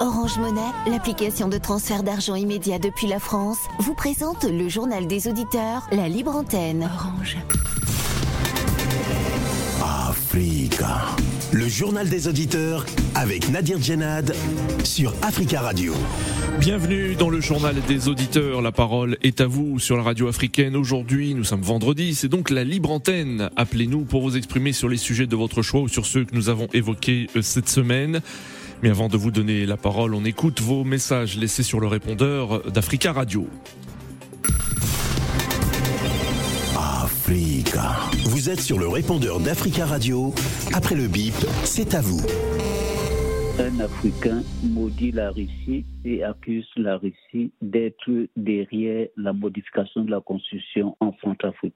Orange Monnaie, l'application de transfert d'argent immédiat depuis la France, vous présente le journal des auditeurs, la libre antenne. Orange. Africa. Le journal des auditeurs avec Nadir Djenad sur Africa Radio. Bienvenue dans le journal des auditeurs. La parole est à vous sur la radio africaine. Aujourd'hui, nous sommes vendredi, c'est donc la libre antenne. Appelez-nous pour vous exprimer sur les sujets de votre choix ou sur ceux que nous avons évoqués euh, cette semaine. Mais avant de vous donner la parole, on écoute vos messages laissés sur le répondeur d'Africa Radio. Africa. Vous êtes sur le répondeur d'Africa Radio. Après le bip, c'est à vous. Un Africain maudit la Russie et accuse la Russie d'être derrière la modification de la Constitution en Centrafrique.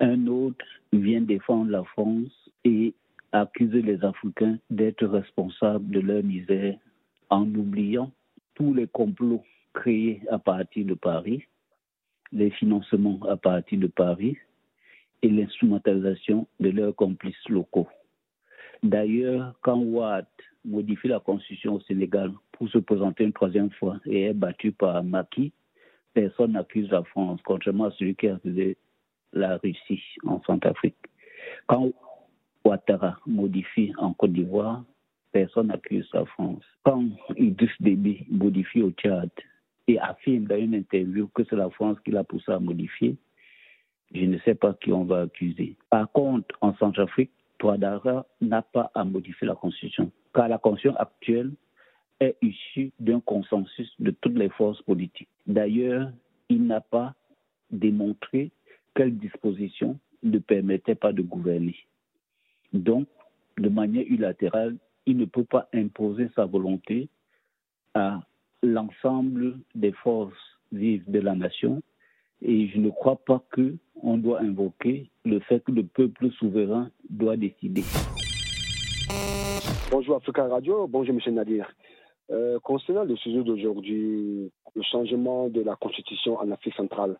Un autre vient défendre la France et accuser les Africains d'être responsables de leur misère en oubliant tous les complots créés à partir de Paris, les financements à partir de Paris et l'instrumentalisation de leurs complices locaux. D'ailleurs, quand Ouad modifie la constitution au Sénégal pour se présenter une troisième fois et est battu par Maki, personne n'accuse la France, contrairement à celui qui a accusé la Russie en Centrafrique. Ouattara modifie en Côte d'Ivoire, personne n'accuse la France. Quand Idriss Déby modifie au Tchad et affirme dans une interview que c'est la France qui l'a poussé à modifier, je ne sais pas qui on va accuser. Par contre, en Centrafrique, Ouattara n'a pas à modifier la Constitution, car la Constitution actuelle est issue d'un consensus de toutes les forces politiques. D'ailleurs, il n'a pas démontré quelles dispositions ne permettaient pas de gouverner. Donc, de manière unilatérale, il ne peut pas imposer sa volonté à l'ensemble des forces vives de la nation. Et je ne crois pas qu'on doit invoquer le fait que le peuple souverain doit décider. Bonjour Africa Radio, bonjour M. Nadir. Euh, concernant le sujet d'aujourd'hui, le changement de la constitution en Afrique centrale,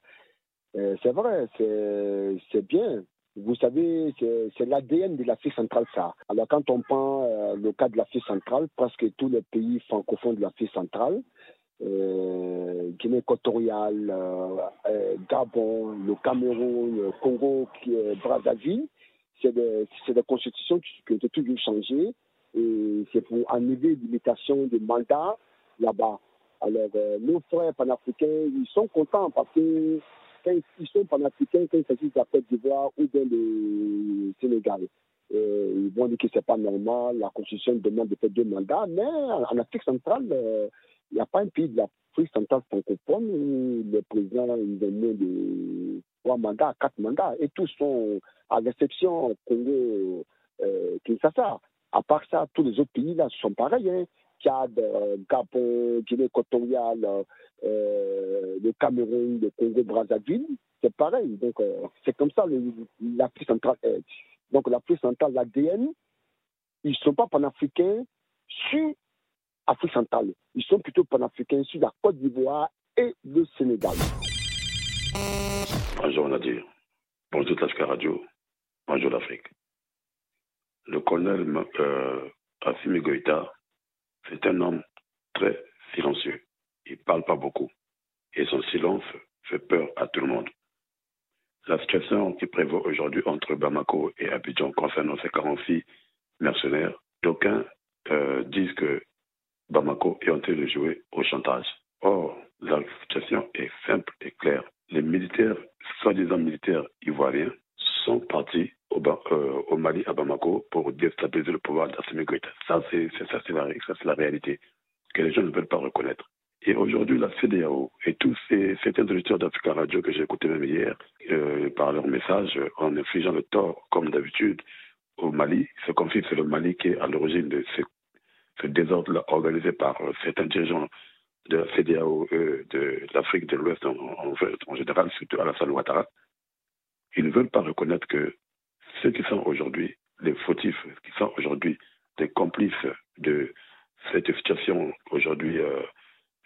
euh, c'est vrai, c'est bien, vous savez, c'est l'ADN de l'Afrique centrale, ça. Alors, quand on prend euh, le cas de l'Afrique centrale, presque tous les pays francophones de l'Afrique centrale, euh, Guinée équatoriale, euh, Gabon, le Cameroun, le Congo, Brazzaville, c'est des, des, constitutions qui, ont toujours changé et c'est pour enlever l'imitation des mandats là-bas. Alors, nos frères panafricains, ils sont contents parce que ils sont panafricains, quand il s'agit de la Côte d'Ivoire ou bien le Sénégal. Euh, ils vont dire que ce n'est pas normal, la Constitution demande de faire deux mandats, mais en Afrique centrale, euh, il n'y a pas un pays de l'Afrique centrale francophone où le président il donne de trois mandats, quatre mandats, et tous sont, à l'exception Congo, euh, Kinshasa. À part ça, tous les autres pays là sont pareils. Hein. Tchad, euh, Gabon, Guinée équatoriale, euh, le Cameroun, le Congo, Brazzaville, c'est pareil. Donc, euh, c'est comme ça l'Afrique centrale est. Donc, l'Afrique centrale, l'ADN, ils ne sont pas panafricains sur l'Afrique centrale. Ils sont plutôt panafricains sur la Côte d'Ivoire et le Sénégal. Bonjour Nadir. Bonjour Tachka Radio. Bonjour l'Afrique. Le colonel euh, Assimi Goïta c'est un homme très silencieux. Il ne parle pas beaucoup. Et son silence fait peur à tout le monde. La situation qui prévaut aujourd'hui entre Bamako et Abidjan concernant ces 46 mercenaires, d'aucuns euh, disent que Bamako est en train de jouer au chantage. Or, la situation est simple et claire. Les militaires, soi-disant militaires ivoiriens, sont partis au, euh, au, Mali, à Bamako, pour déstabiliser le pouvoir d'Assimi Goïta. Ça, c'est la, la, réalité que les gens ne veulent pas reconnaître. Et aujourd'hui, la CDAO et tous ces, certains auditeurs d'Africa Radio que j'ai écoutés même hier, euh, par leur message, en infligeant le tort, comme d'habitude, au Mali, se confie c'est le Mali qui est à l'origine de ce, ce désordre organisé par euh, certains dirigeants de la CDAO, euh, de l'Afrique de l'Ouest en, en, en, général, surtout Alassane Ouattara. Ils ne veulent pas reconnaître que ceux qui sont aujourd'hui les fautifs, qui sont aujourd'hui des complices de cette situation aujourd'hui euh,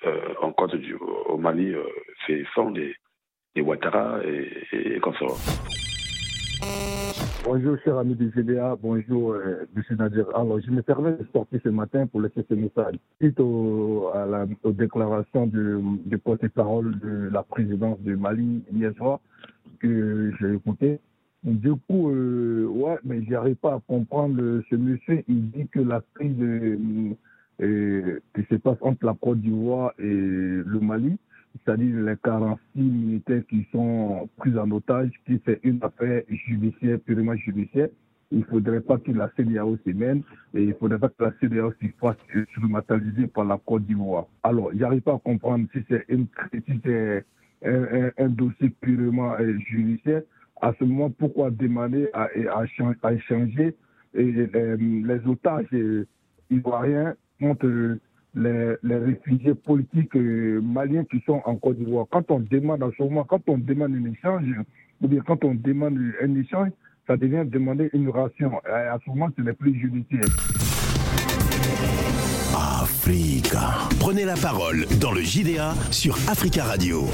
euh, en Côte au Mali, euh, ce sont les, Ouattara et, et consorts. Bonjour, cher ami du GDA. Bonjour, euh, M. Nadir. Alors, je me permets de sortir ce matin pour laisser ce message. Suite aux déclarations du, du porte-parole de la présidence du Mali hier soir, que j'ai écouté, du coup, euh, ouais, mais j'arrive pas à comprendre ce monsieur. Il dit que la crise euh, qui se passe entre la Côte d'Ivoire et le Mali, c'est-à-dire les 46 militaires qui sont pris en otage, qui c'est une affaire judiciaire, purement judiciaire. Il faudrait pas que la CDAO se mène et il faudrait pas que la CDAO se fasse instrumentaliser par la Côte d'Ivoire. Alors, j'arrive pas à comprendre si c'est une, si c'est un, un, dossier purement euh, judiciaire. À ce moment, pourquoi demander à, échanger euh, les otages euh, ivoiriens contre les, réfugiés politiques euh, maliens qui sont en Côte d'Ivoire. Quand on demande à ce moment, quand on demande un échange, ou bien quand on demande un échange, ça devient demander une ration. à ce moment, ce n'est plus judiciaire. Africa. Prenez la parole dans le JDA sur Africa Radio.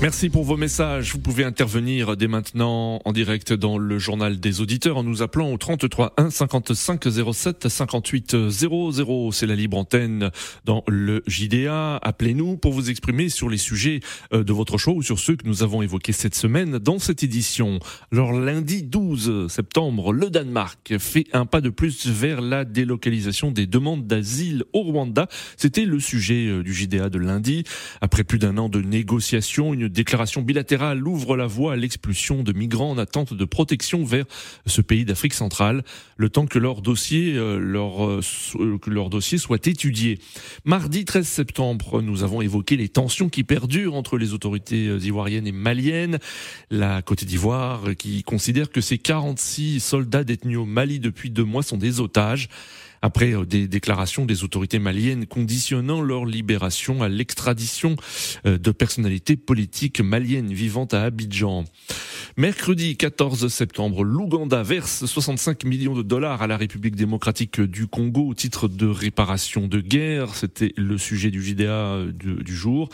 Merci pour vos messages. Vous pouvez intervenir dès maintenant en direct dans le journal des auditeurs en nous appelant au 33 1 55 07 58 00. C'est la libre antenne dans le JDA. Appelez-nous pour vous exprimer sur les sujets euh, de votre choix ou sur ceux que nous avons évoqués cette semaine dans cette édition. Alors lundi 12 septembre, le Danemark fait un pas de plus vers la délocalisation des demandes d'asile au Rwanda. C'était le sujet euh, du JDA de lundi. Après plus d'un an de négociations, déclaration bilatérale ouvre la voie à l'expulsion de migrants en attente de protection vers ce pays d'Afrique centrale, le temps que leur dossier, euh, leur, euh, euh, que leur dossier soit étudié. Mardi 13 septembre, nous avons évoqué les tensions qui perdurent entre les autorités ivoiriennes et maliennes. La Côte d'Ivoire qui considère que ces 46 soldats détenus au Mali depuis deux mois sont des otages après euh, des déclarations des autorités maliennes conditionnant leur libération à l'extradition euh, de personnalités politiques maliennes vivant à Abidjan. Mercredi 14 septembre, l'Ouganda verse 65 millions de dollars à la République démocratique du Congo au titre de réparation de guerre. C'était le sujet du JDA euh, du, jour.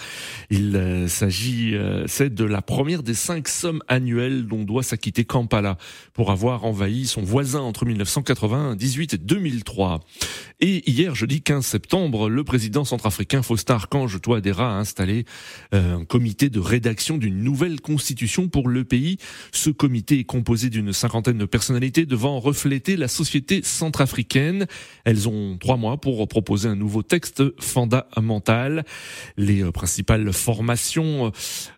Il s'agit, c'est de la première des cinq sommes annuelles dont doit s'acquitter Kampala pour avoir envahi son voisin entre 1998 et 2003. Et hier, jeudi 15 septembre, le président centrafricain Faustin Archange Touadéra a installé euh, un comité de rédaction d'une nouvelle constitution pour le pays. Ce comité est composé d'une cinquantaine de personnalités devant refléter la société centrafricaine. Elles ont trois mois pour proposer un nouveau texte fondamental. Les euh, principales formations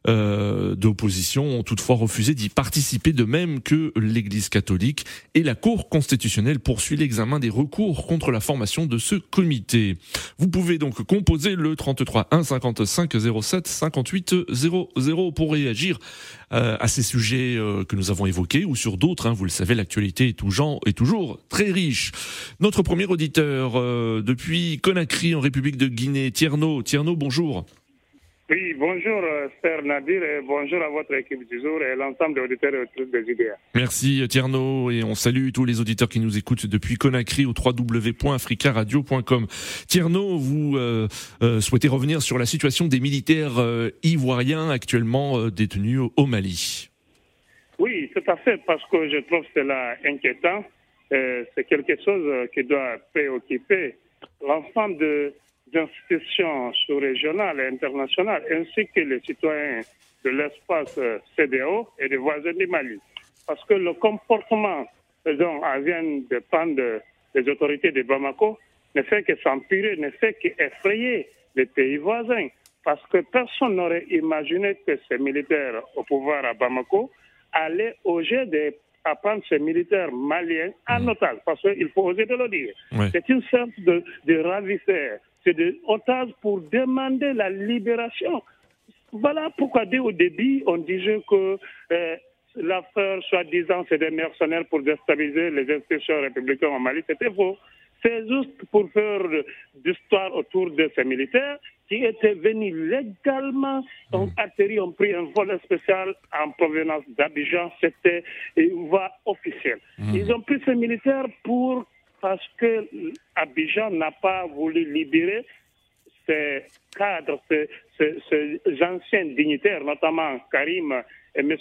euh, d'opposition ont toutefois refusé d'y participer, de même que l'Église catholique. Et la Cour constitutionnelle poursuit l'examen des recours contre la formation de ce comité. Vous pouvez donc composer le 33 1 55 07 58 00 pour réagir euh, à ces sujets euh, que nous avons évoqués ou sur d'autres. Hein. vous le savez, l'actualité est, est, toujours très riche. Notre premier auditeur euh, depuis Conakry en République de Guinée, Tierno. Tierno, bonjour. Oui, bonjour, euh, Nadir, et bonjour à votre équipe du jour et l'ensemble des auditeurs et auditrices des IDEA. Merci Tierno, et on salue tous les auditeurs qui nous écoutent depuis Conakry au www.africaradio.com. Tierno, vous euh, euh, souhaitez revenir sur la situation des militaires ivoiriens actuellement détenus au Mali Oui, tout à fait, parce que je trouve cela inquiétant. C'est quelque chose qui doit préoccuper l'ensemble de institutions sous-régionales et internationales, ainsi que les citoyens de l'espace CDO et des voisins du Mali. Parce que le comportement dont viennent de prendre des autorités de Bamako ne fait que s'empirer, ne fait qu'effrayer les pays voisins. Parce que personne n'aurait imaginé que ces militaires au pouvoir à Bamako allaient au jet de prendre ces militaires maliens en otage, parce qu'il faut oser de le dire. C'est une sorte de, de ravisseur, c'est des otages pour demander la libération. Voilà pourquoi dès au début, on disait que euh, l'affaire, soi-disant, c'est des mercenaires pour déstabiliser les institutions républicaines au Mali. C'était faux. C'est juste pour faire d'histoire autour de ces militaires qui étaient venus légalement, ont atterri, ont pris un vol spécial en provenance d'Abidjan. C'était une voie officielle. Mmh. Ils ont pris ces militaires pour parce que Abidjan n'a pas voulu libérer ces cadres, ces, anciens dignitaires, notamment Karim M.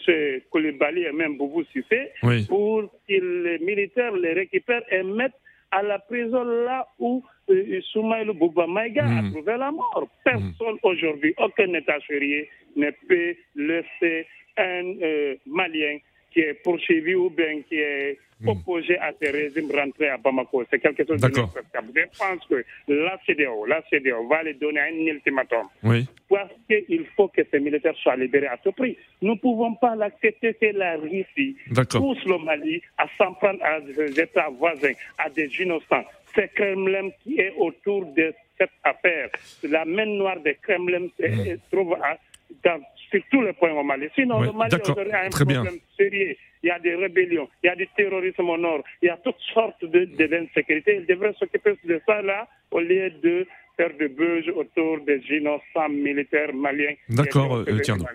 Koulibaly et même Boubou Sissé pour que les militaires les récupèrent et mettent à la prison là où euh, Soumaïl Bouba Maïga a hmm. trouvé la mort. Personne aujourd'hui, aucun État férié ne peut laisser un euh, Malien qui est poursuivi ou bien qui est hmm. opposé à ce régime rentrer à Bamako. C'est quelque chose d'inacceptable. Je pense que la CDO, la CDO va lui donner un ultimatum. Oui. Parce qu'il faut que ces militaires soient libérés à ce prix. Nous ne pouvons pas l'accepter que la Russie pousse le Mali à s'en prendre à des États voisins, à des innocents. C'est Kremlin qui est autour de cette affaire. La main noire de Kremlin se hmm. trouve à, dans sur tous les points au Mali. Sinon, le Mali aurait un problème sérieux. Il y a des rébellions, il y a du terrorisme au nord, il y a toutes sortes d'insécurité. Il devrait s'occuper de ça là au lieu de faire de buzz autour des innocents militaires maliens. D'accord, euh, Tierno.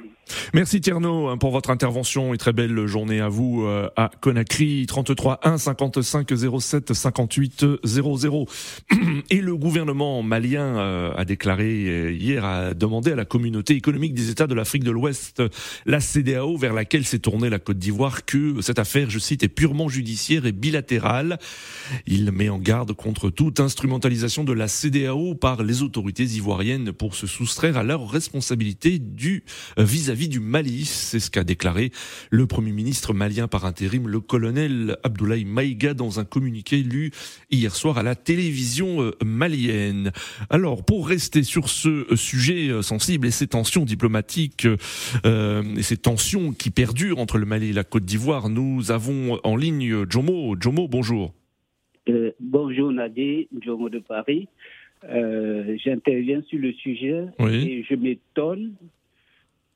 Merci Tierno hein, pour votre intervention et très belle journée à vous euh, à Conakry. 33 1 55 07 58 00. Et le gouvernement malien euh, a déclaré hier, a demandé à la communauté économique des États de l'Afrique de l'Ouest, la CDAO, vers laquelle s'est tournée la Côte d'Ivoire, que cette affaire, je cite, est purement judiciaire et bilatérale. Il met en garde contre toute instrumentalisation de la CDAO par les autorités ivoiriennes pour se soustraire à leurs responsabilités du euh, vis-à-vis du Mali. C'est ce qu'a déclaré le Premier ministre malien par intérim, le colonel Abdoulaye Maïga, dans un communiqué lu hier soir à la télévision euh, malienne. Alors, pour rester sur ce euh, sujet sensible et ces tensions diplomatiques et ces tensions qui perdurent entre le Mali et la Côte d'Ivoire, nous avons en ligne Jomo. Jomo, bonjour. bonjour Nadé, Jomo de Paris. Euh, j'interviens sur le sujet et je m'étonne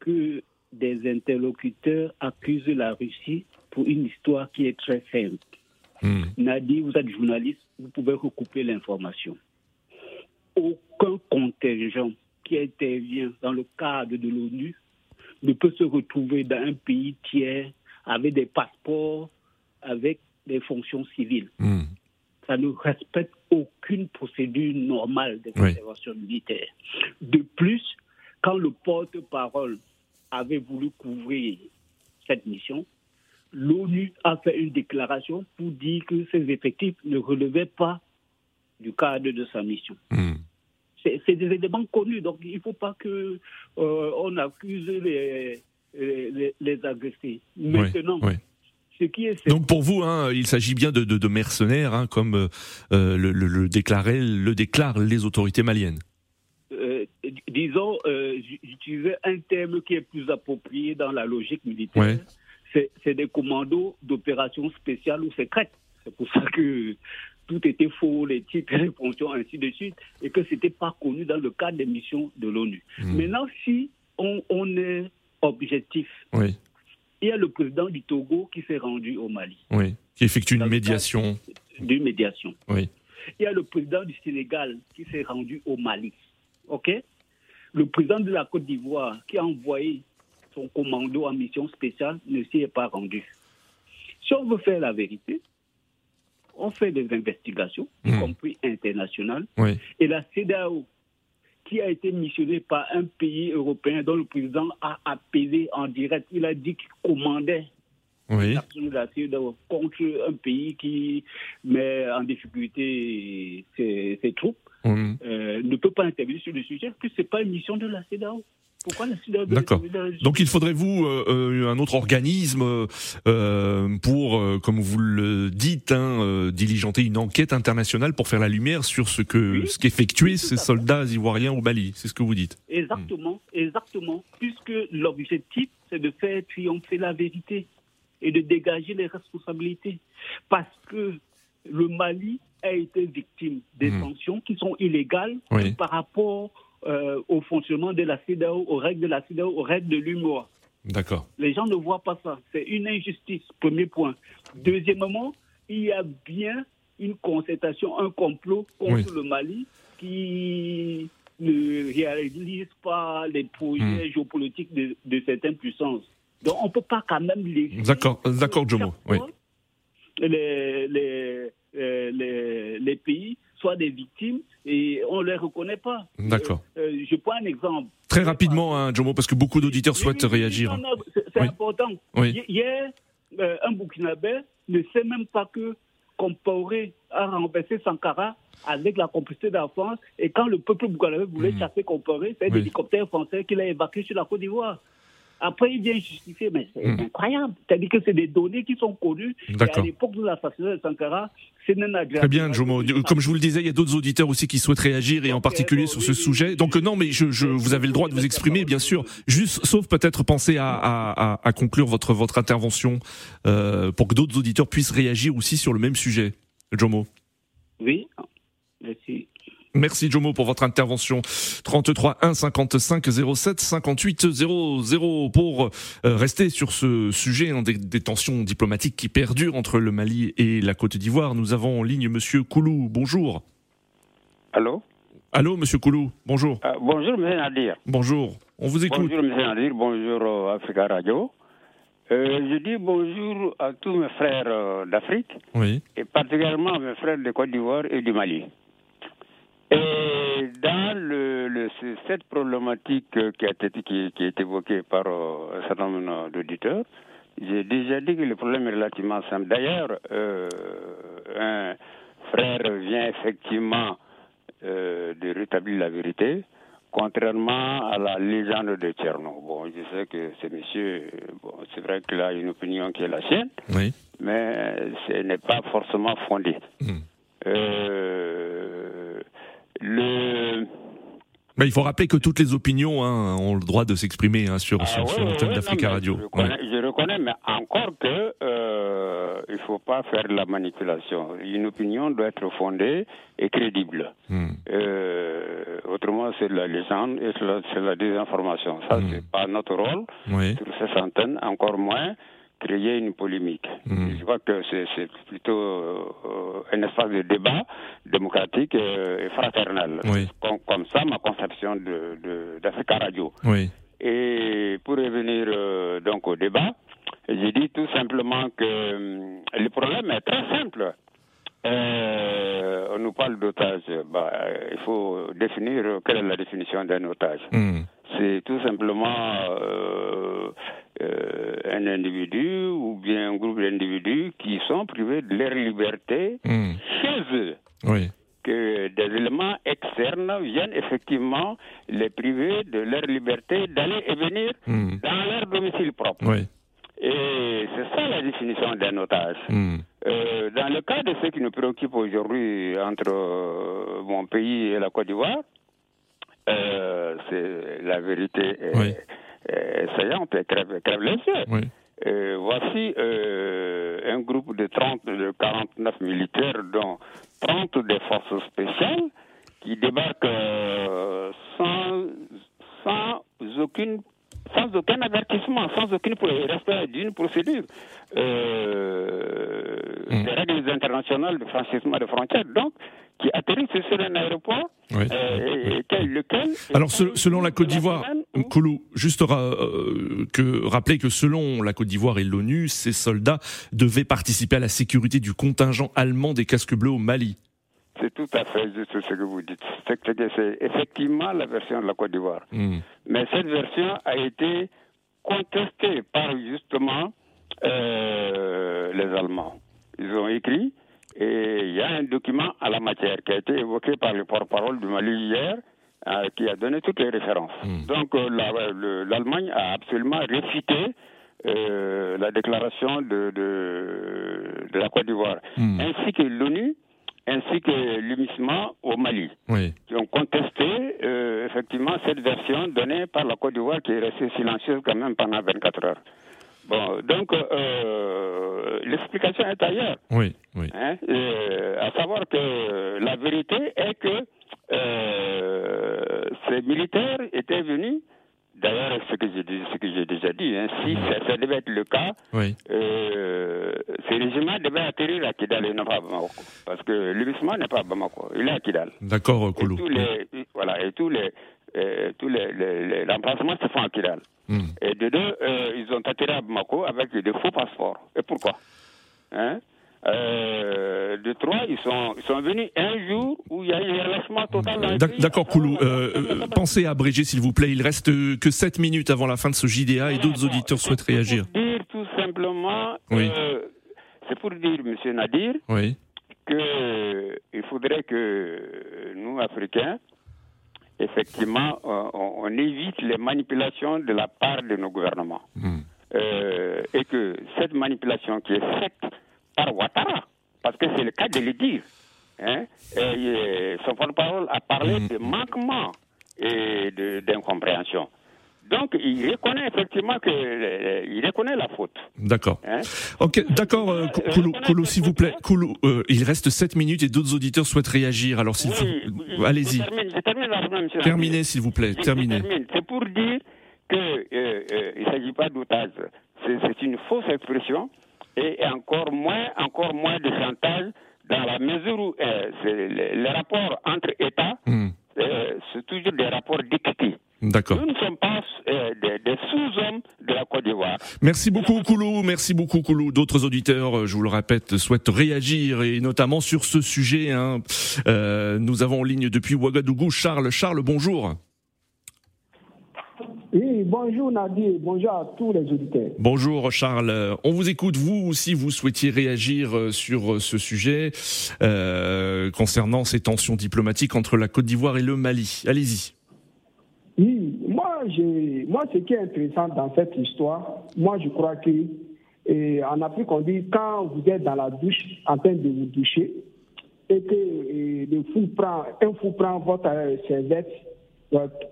que des interlocuteurs accusent la Russie pour une histoire qui est très simple. Hmm. Nadi, vous êtes journaliste, vous pouvez recouper l'information. Aucun contingent qui intervient dans le cadre de l'ONU ne peut se retrouver dans un pays tiers avec des passeports, avec des fonctions civiles. Hmm ça ne respecte aucune procédure normale d'intervention militaire. De plus, quand le porte-parole avait voulu couvrir cette mission, l'ONU a fait une déclaration pour dire que ces effectifs ne relevaient pas du cadre de sa mission. Hmm. C'est des éléments connus, donc il ne faut pas qu'on euh, accuse les, les, agressés. Maintenant, donc pour vous, hein, il s'agit bien de, mercenaires, hein, comme euh, euh, le, le, le, le déclarent les autorités maliennes. Euh, disons, j'utilisais un terme qui est plus approprié dans la logique militaire. C'est des commandos d'opérations spéciales ou secrètes. C'est pour ça que tout était faux, les titres, les fonctions, ainsi de suite, et que ce n'était pas connu dans le cadre des missions de l'ONU. Hmm. Maintenant, si on, on est objectif, oui il y a le président du Togo qui s'est rendu au Mali. Oui, qui effectue une médiation. D'une médiation. Oui. Il y a le président du Sénégal qui s'est rendu au Mali. OK? Le président de la Côte d'Ivoire qui a envoyé son commando en mission spéciale ne s'y est pas rendu. Si on veut faire la vérité, on fait des investigations, y hmm. compris internationales, oui. et la CEDAO qui a été missionné par un pays européen dont le président a appelé en direct. Il a dit qu'il commandait oui. contre un pays qui met en difficulté ses, troupes. Euh, ne peut pas intervenir sur le sujet, puisque ce n'est pas une mission de la CEDAO. Pourquoi D'accord. Donc il faudrait vous euh, euh, un autre organisme euh, pour, comme vous le dites, hein, diligenter une enquête internationale pour faire la lumière sur ce que ce qu'effectuaient ces soldats ivoiriens au Mali. C'est ce que vous dites. Exactement, exactement. Puisque l'objectif c'est de faire triompher la vérité et de dégager les responsabilités, parce que le Mali a été victime des mmh. sanctions qui sont illégales par rapport euh, au fonctionnement de la CEDAO, aux règles de la CEDAO, aux règles de l'UMOA. D'accord. Les gens ne voient pas ça. C'est une injustice, premier point. Deuxièmement, il y a bien une concertation, un complot contre le Mali qui ne réalise pas les projets hmm. géopolitiques de, certaines puissances. Donc on ne peut pas quand même les... D'accord, d'accord, Jomo. Oui. Les, les, euh, les, les, pays soient des victimes et on ne les reconnaît pas. D'accord. Euh, je prends un exemple. Très rapidement, hein, Jomo, parce que beaucoup d'auditeurs souhaitent réagir. C'est important. Hier, euh, un Burkinabé ne sait même pas que Compaoré a renversé Sankara avec la complicité de la France. Et quand le peuple burkinabé voulait mmh. chasser Compaoré, c'est un hélicoptère français qui l'a évacué sur la Côte d'Ivoire. Après, il vient justifier, mais c'est hmm. incroyable. C'est-à-dire que c'est des données qui sont connues. Et à l'époque de l'assassinat de Sankara, c'est agréable. Très bien, Jomo. Comme je vous le disais, il y a d'autres auditeurs aussi qui souhaitent réagir, et en particulier sur ce sujet. Donc non, mais je, je, vous avez le droit de vous exprimer, bien sûr. Juste, sauf peut-être penser à, à, à, conclure votre, votre intervention euh, pour que d'autres auditeurs puissent réagir aussi sur le même sujet. Jomo. Oui, merci. Merci Jomo pour votre intervention. 33 1 55 07 58 00 pour euh, rester sur ce sujet hein, des, tensions diplomatiques qui perdurent entre le Mali et la Côte d'Ivoire. Nous avons en ligne Monsieur Koulou. Bonjour. Allô? Allô Monsieur Koulou. Bonjour. Euh, bonjour Monsieur Nadir. Bonjour. On vous écoute. Bonjour Monsieur Nadir. Bonjour euh, Africa Radio. je dis bonjour à tous mes frères d'Afrique. Oui. Et particulièrement à mes frères de Côte d'Ivoire et du Mali. Et dans le, cette problématique qui a été, qui, est évoquée par euh, un certain nombre d'auditeurs, j'ai déjà dit que le problème est relativement simple. D'ailleurs, euh, un frère vient effectivement euh, de rétablir la vérité, contrairement à la légende de Tcherno. Bon, je sais que ce monsieur, bon, c'est vrai qu'il a une opinion qui est la sienne, mais ce n'est pas forcément fondé. Hmm. Le... il faut rappeler que toutes les opinions hein, ont le droit de s'exprimer hein, sur, sur, ah l'antenne d'Africa Radio. Je reconnais, mais encore que euh, il ne faut pas faire de la manipulation. Une opinion doit être fondée et crédible. Hmm. Euh, autrement, c'est de la légende et c'est la, la désinformation. Ça, hmm. c'est pas notre rôle sur ces antennes, encore moins créer une polémique. Hmm. Je crois que c'est plutôt euh, un espace de débat démocratique et, fraternel. Comme, ça, ma conception d'Africa de, Radio. Oui. Et pour revenir euh, donc au débat, j'ai dit tout simplement que le problème est très simple. Euh, on nous parle d'otage. Bah, il faut définir quelle est la définition d'un otage. Hmm. C'est tout simplement euh, euh, un individu ou bien un groupe d'individus qui sont privés de leur liberté hmm. chez eux. Oui. Que des éléments externes viennent effectivement les priver de leur liberté d'aller et venir hmm. dans leur domicile propre. Oui. Et c'est ça la définition d'un otage. Hmm. Euh, dans le cas de ce qui nous préoccupe aujourd'hui entre euh, mon pays et la Côte d'Ivoire, euh, c'est la vérité est, saillante et crève, les yeux. voici un groupe de 30, de 49 militaires, dont 30 des forces spéciales, qui débarquent sans, sans aucune sans aucun avertissement, sans aucun respect d'une procédure euh, mm. des règles internationales de franchissement de frontières, donc qui atterrissent sur un aéroport, oui. euh, lequel... Alors, selon la Côte d'Ivoire, Koulou, juste euh, que, rappeler que selon la Côte d'Ivoire et l'ONU, ces soldats devaient participer à la sécurité du contingent allemand des casques bleus au Mali. C'est tout à fait juste ce que vous dites. C'est effectivement la version de la Côte d'Ivoire. Hmm. Mais cette version a été contestée par justement euh, les Allemands. Ils ont écrit et il y a un document à la matière qui a été évoqué par le porte-parole du Mali hier euh, qui a donné toutes les références. Hmm. Donc euh, l'Allemagne a absolument réfuté la déclaration de, de, la Côte d'Ivoire, hmm. ainsi que l'ONU ainsi que l'UMISMA au Mali, qui ont contesté euh, effectivement cette version donnée par la Côte d'Ivoire qui est restée silencieuse quand même pendant 24 heures. Bon, donc euh, l'explication est ailleurs. Oui, oui. Hein, à savoir que la vérité est que euh, ces militaires étaient venus D'ailleurs, ce que j'ai déjà dit, hein, si ça, devait être le cas, oui. euh, ces régiments devaient atterrir à Kidal et non pas à Bamako. Parce que le n'est pas à Bamako, il est à Kidal. D'accord, Koulou. Et tous les, voilà, et tous les, euh, tous les, se font à Kidal. Hmm. Et de deux, euh, ils ont atterri à Bamako avec des faux passeports. Et pourquoi? Hein? Euh, de Troyes, ils sont, ils sont venus un jour où il y a eu un relâchement total. D'accord, Koulou. Euh, euh, pensez à abréger, s'il vous plaît. Il reste euh, que 7 minutes avant la fin de ce JDA et d'autres auditeurs souhaitent réagir. Pour dire tout simplement, Oui. euh, c'est pour dire, Monsieur Nadir, Oui. que il faudrait que nous, Africains, effectivement, euh, on, on évite les manipulations de la part de nos gouvernements. Hmm. Euh, et que cette manipulation qui est faite par Ouattara, parce que c'est le cas de le dire, hein, et, euh, son porte-parole a parlé de manquement et d'incompréhension. Donc, il reconnaît effectivement que euh, il reconnaît la faute. D'accord. Hein. Ok, d'accord, euh, Kou- Koulou, Koulou, s'il vous plaît. Koulou, euh, il reste 7 minutes et d'autres auditeurs souhaitent réagir. Alors, s'il Oui, vous... Allez-y. Termine, termine Terminez, s'il vous plaît. Terminez. termine. C'est pour dire que euh, euh, il ne s'agit pas d'outage. C'est c'est une fausse expression et encore moins, encore moins de chantage dans la mesure où euh, c'est les, les rapports entre États, Hmm. euh, c'est toujours des rapports d'équité. D'accord. Nous ne sommes pas euh, des, des sous-hommes de la Côte d'Ivoire. Merci beaucoup Koulou, merci beaucoup Koulou. D'autres auditeurs, euh, je vous le répète, souhaitent réagir et notamment sur ce sujet. hein. Euh, nous avons en ligne depuis Ouagadougou Charles. Charles, bonjour. Oui, bonjour Nadir, bonjour à tous les auditeurs. Bonjour Charles. On vous écoute. Vous aussi, vous souhaitiez réagir euh, sur euh, ce sujet euh, concernant ces tensions diplomatiques entre la Côte d'Ivoire et le Mali. Allez-y. Oui, moi, je, moi, ce qui est intéressant dans cette histoire, moi, je crois que en Afrique, on dit quand vous êtes dans la douche en train de vous doucher et que le fou prend, un fou prend votre serviette,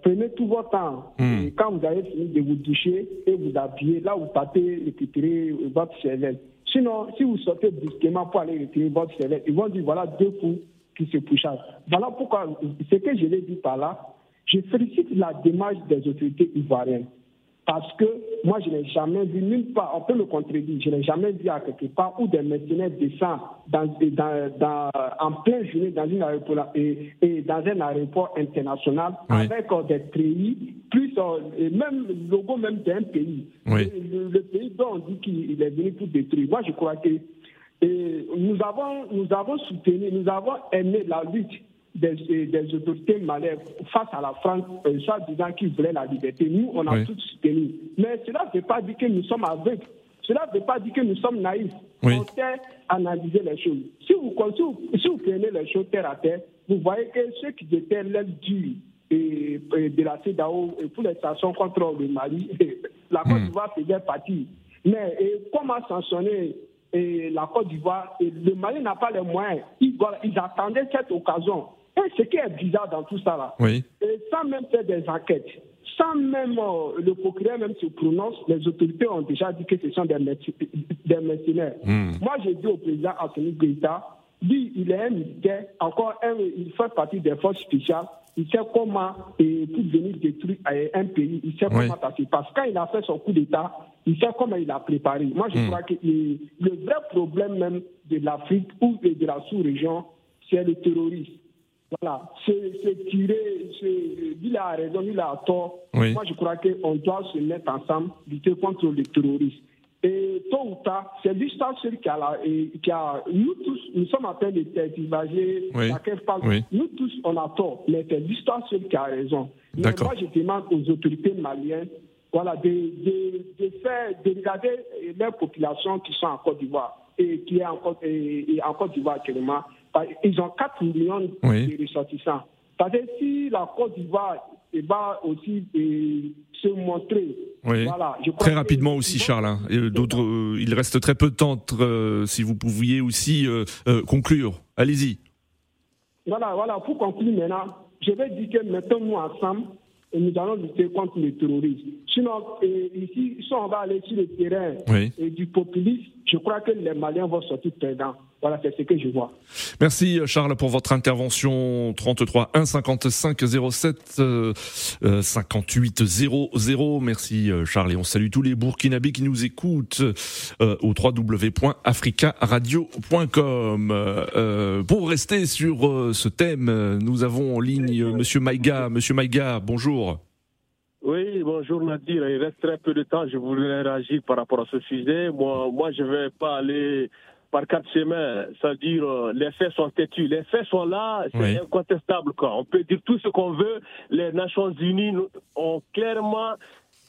prenez tout votre temps. Hmm. Et quand vous avez fini de vous doucher et vous habiller, là, vous partez récupérer euh, votre serviette. Sinon, si vous sortez brusquement pour aller retirer votre serviette, ils vont dire voilà deux fous qui se pouchassent. Voilà pourquoi, ce que je l'ai dit par là, je félicite la démarche des autorités ivoiriennes. Parce que moi, je n'ai jamais vu, nulle part, on peut le contredire, je n'ai jamais vu à quelque part où des mercenaires descendent dans, dans, dans, en pleine journée dans, une aéroport, et, et dans un aéroport international Oui. avec euh, des pays, plus euh, et même le logo même d'un pays. Oui. Le, le pays dont on dit qu'il est venu pour détruire. Moi, je crois que et nous avons, nous avons soutenu, nous avons aimé la lutte des, des autorités maliennes face à la France, euh, soit disant qu'ils voulaient la liberté. Nous, on a Oui. tout soutenu. Mais cela ne veut pas dire que nous sommes aveugles. Cela ne veut pas dire que nous sommes naïfs. Oui. On sait analyser les choses. Si vous, si, vous, si vous prenez les choses terre à terre, vous voyez que ceux qui étaient l'aile dure et, et de la CEDAO et pour les sanctions contre le Mali, la Côte Hmm. d'Ivoire faisait partie. Mais et comment sanctionner et la Côte d'Ivoire? Et le Mali n'a pas les moyens. Ils attendaient cette occasion. Et ce qui est bizarre dans tout ça là, Oui. sans même faire des enquêtes, sans même euh, le procureur même se prononce, les autorités ont déjà dit que ce sont des, merc- des mercenaires. Hmm. Moi, j'ai dit au président Anthony Guetta, lui, il est un militaire, encore un, il fait partie des forces spéciales. Il sait comment, et pour venir détruire euh, un pays, il sait Oui. comment ça se passe. Quand il a fait son coup d'État, il sait comment il a préparé. Moi, je Hmm. crois que le, le vrai problème même de l'Afrique ou de la sous-région, c'est le terrorisme. Voilà, c'est c'est- il a raison, il a tort. Oui. Moi, je crois qu'on doit se mettre ensemble, lutter contre le terrorisme. Et tôt ou tard, c'est l'histoire seule qui a, la- et qui a. Nous tous, nous sommes en train de tergiverser, Oui. Oui. Nous tous, on a tort, mais c'est l'histoire seule qui a raison. Mais D'accord. moi, je demande aux autorités maliennes voilà, de, de, de faire, de regarder les populations qui sont en Côte d'Ivoire et qui est en Côte, et, et en Côte d'Ivoire actuellement. Ils ont 4 millions Oui. de ressortissants. Parce que si la Côte d'Ivoire eh, va aussi eh, se montrer, Oui. voilà, je crois Très que- rapidement aussi, Charles. hein. D'autres, euh, il reste très peu de temps. euh, si vous pouviez aussi euh, conclure. Allez-y. Voilà, voilà, pour conclure maintenant, je vais dire que mettons-nous ensemble et nous allons lutter contre le terrorisme. Sinon, eh, ici, si on va aller sur le terrain Oui. et du populisme, je crois que les Maliens vont sortir perdants. Voilà, c'est ce que je vois. Merci Charles pour votre intervention 33 1 55 07 euh, euh, 58 00. Merci euh, Charles et on salue tous les Burkinabés qui nous écoutent euh, au www.africaradio.com. Euh, euh, pour rester sur euh, ce thème, euh, nous avons en ligne euh, Monsieur Maïga. Monsieur Maïga, bonjour. Oui, bonjour Nadir. Il reste très peu de temps. Je voulais réagir par rapport à ce sujet. Moi, moi je ne vais pas aller par quatre chemins, c'est-à-dire euh, les faits sont têtus. Les faits sont là, c'est incontestable. Quoi. On peut dire tout ce qu'on veut. Les Nations Unies ont clairement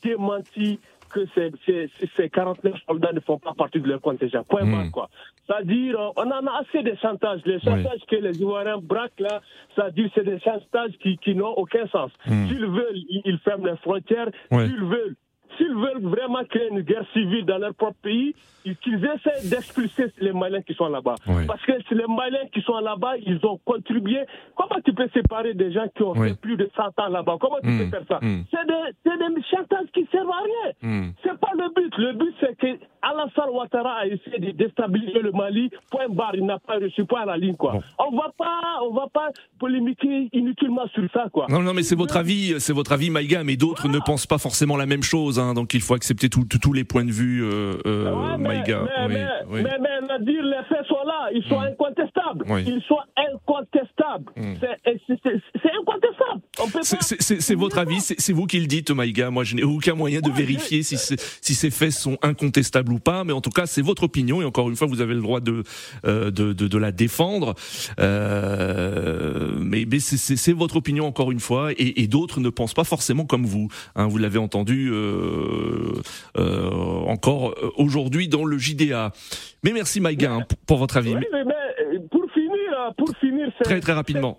démenti que ces, ces, ces 49 soldats ne font pas partie de leur contingent. Point hmm. quoi. C'est-à-dire, euh, on en a assez de chantages. Les chantages que les Ivoiriens braquent là, c'est-à-dire, c'est des chantages qui, qui n'ont aucun sens. Hmm. S'ils veulent, ils, ferment les frontières. S'ils veulent, S'ils veulent vraiment créer une guerre civile dans leur propre pays, qu'ils essaient d'expulser les Maliens qui sont là-bas. Parce que les Maliens qui sont là-bas, ils ont contribué. Comment tu peux séparer des gens qui ont fait plus de 100 ans là-bas? Comment tu peux hmm. faire ça? Hmm. C'est des, des chantages qui servent à rien. Hmm. C'est pas le but. Le but, c'est que Alassane Ouattara a essayé de déstabiliser le Mali. Point barre, il n'a pas reçu point à la ligne. Quoi. On va pas, on va pas polémiquer inutilement sur ça. Quoi. Non, non, mais c'est votre avis, c'est votre avis, Maïga, mais d'autres ne pensent pas forcément la même chose. Hein, donc il faut accepter tous les points de vue, euh, euh, Maïga. Mais, mais, mais, dire, les faits sont là, ils sont mm. incontestables. Ils sont incontestables. Mm. C'est incontestable. C'est votre avis, c'est vous qui le dites, Maïga. Moi, je n'ai aucun moyen de vérifier si, si ces faits sont incontestables ou pas, mais en tout cas, c'est votre opinion et encore une fois, vous avez le droit de euh, de, de, de, la défendre. Euh, mais, mais c'est votre opinion encore une fois, et, et d'autres ne pensent pas forcément comme vous. Hein, vous l'avez entendu euh, encore aujourd'hui dans le JDA. Mais merci Maïga hein, pour, votre avis. Pour finir, pour finir, très très rapidement.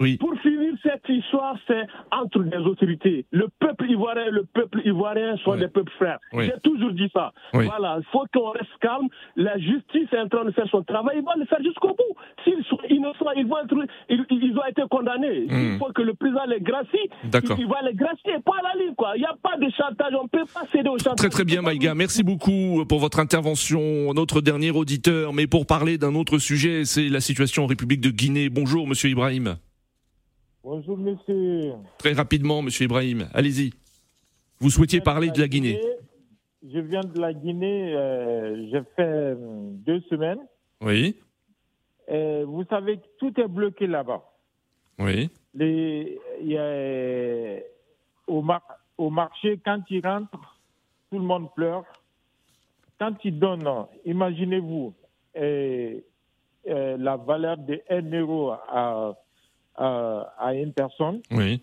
oui. Pour finir cette histoire, c'est entre les autorités. Le peuple ivoirien et le peuple ivoirien sont des peuples frères. J'ai toujours dit ça. Voilà, il faut qu'on reste calme. La justice est en train de faire son travail. Il va le faire jusqu'au bout. S'ils sont innocents, ils vont, être, ils, ils ont été condamnés. Il hmm. faut que le président les gracie. Il, va les gracier, pas à la ligne. Quoi. Il n'y a pas de chantage. On ne peut pas céder au chantage. Très très bien, Maïga. Merci beaucoup pour votre intervention. Notre dernier auditeur. Mais pour parler d'un autre sujet, c'est la situation République de Guinée. Bonjour, monsieur Ibrahim. Bonjour, monsieur. Très rapidement, monsieur Ibrahim, allez-y. Vous souhaitiez parler de la Guinée. Je viens de la Guinée, euh, j'ai fait euh, deux semaines. Oui. vous savez que tout est bloqué là-bas. Oui. Les, y a, au, au marché, quand ils rentrent, tout le monde pleure. Quand ils donnent, imaginez-vous, la valeur de 1 euro à euh, à une personne, oui.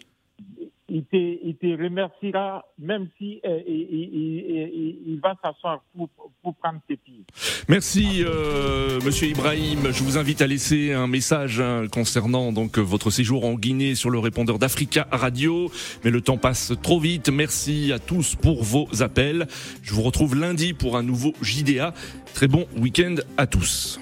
il, te, il te remerciera même si euh, il, il, va s'asseoir pour, pour, prendre tes pieds. Merci, euh, Monsieur Ibrahim. Je vous invite à laisser un message hein, concernant donc votre séjour en Guinée sur le répondeur d'Africa Radio. Mais le temps passe trop vite. Merci à tous pour vos appels. Je vous retrouve lundi pour un nouveau JDA. Très bon week-end à tous.